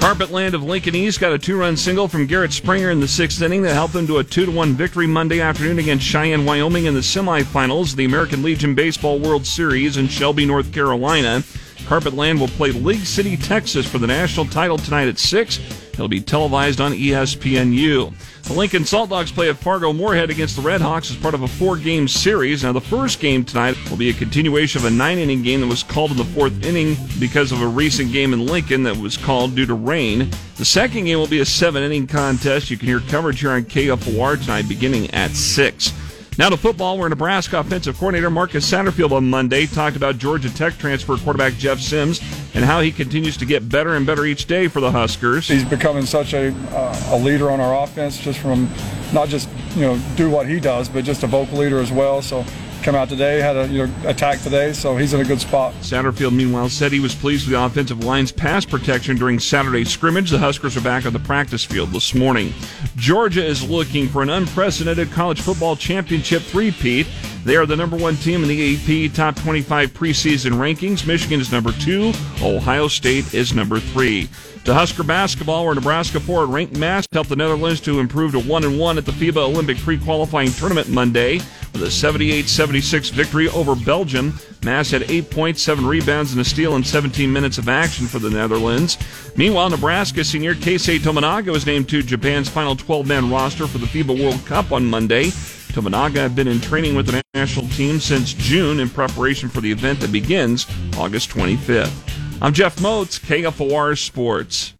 Carpetland of Lincoln East got a two-run single from Garrett Springer in the sixth inning that helped them to a two-to-one victory Monday afternoon against Cheyenne, Wyoming in the semifinals of the American Legion Baseball World Series in Shelby, North Carolina. Carpetland will play League City, Texas for the national title tonight at 6. It'll be televised on ESPNU. The Lincoln Salt Dogs play at Fargo Moorhead against the Red Hawks as part of a four game series. Now, the first game tonight will be a continuation of a nine inning game that was called in the fourth inning because of a recent game in Lincoln that was called due to rain. The second game will be a seven inning contest. You can hear coverage here on KFOR tonight beginning at 6. Now to football, where Nebraska offensive coordinator Marcus Satterfield on Monday talked about Georgia Tech transfer quarterback Jeff Sims and how he continues to get better and better each day for the Huskers. He's becoming such a, uh, a leader on our offense, just from not just you know do what he does, but just a vocal leader as well. So come out today, had a you know attack today, so he's in a good spot. Satterfield, meanwhile, said he was pleased with the offensive line's pass protection during Saturday's scrimmage. The Huskers are back on the practice field this morning. Georgia is looking for an unprecedented college football championship three-peat. They are the number one team in the AP top 25 preseason rankings. Michigan is number two. Ohio State is number three. To Husker basketball, where Nebraska forward Rienk Mast helped the Netherlands to improve to one and one at the FIBA Olympic pre-qualifying tournament Monday with a 78-76 victory over Belgium. Mass had eight points, seven rebounds, and a steal in 17 minutes of action for the Netherlands. Meanwhile, Nebraska senior Keisei Tominaga was named to Japan's final 12-man roster for the FIBA World Cup on Monday. Tominaga had been in training with the national team since June in preparation for the event that begins August 25th. I'm Jeff Motz, KFOR Sports.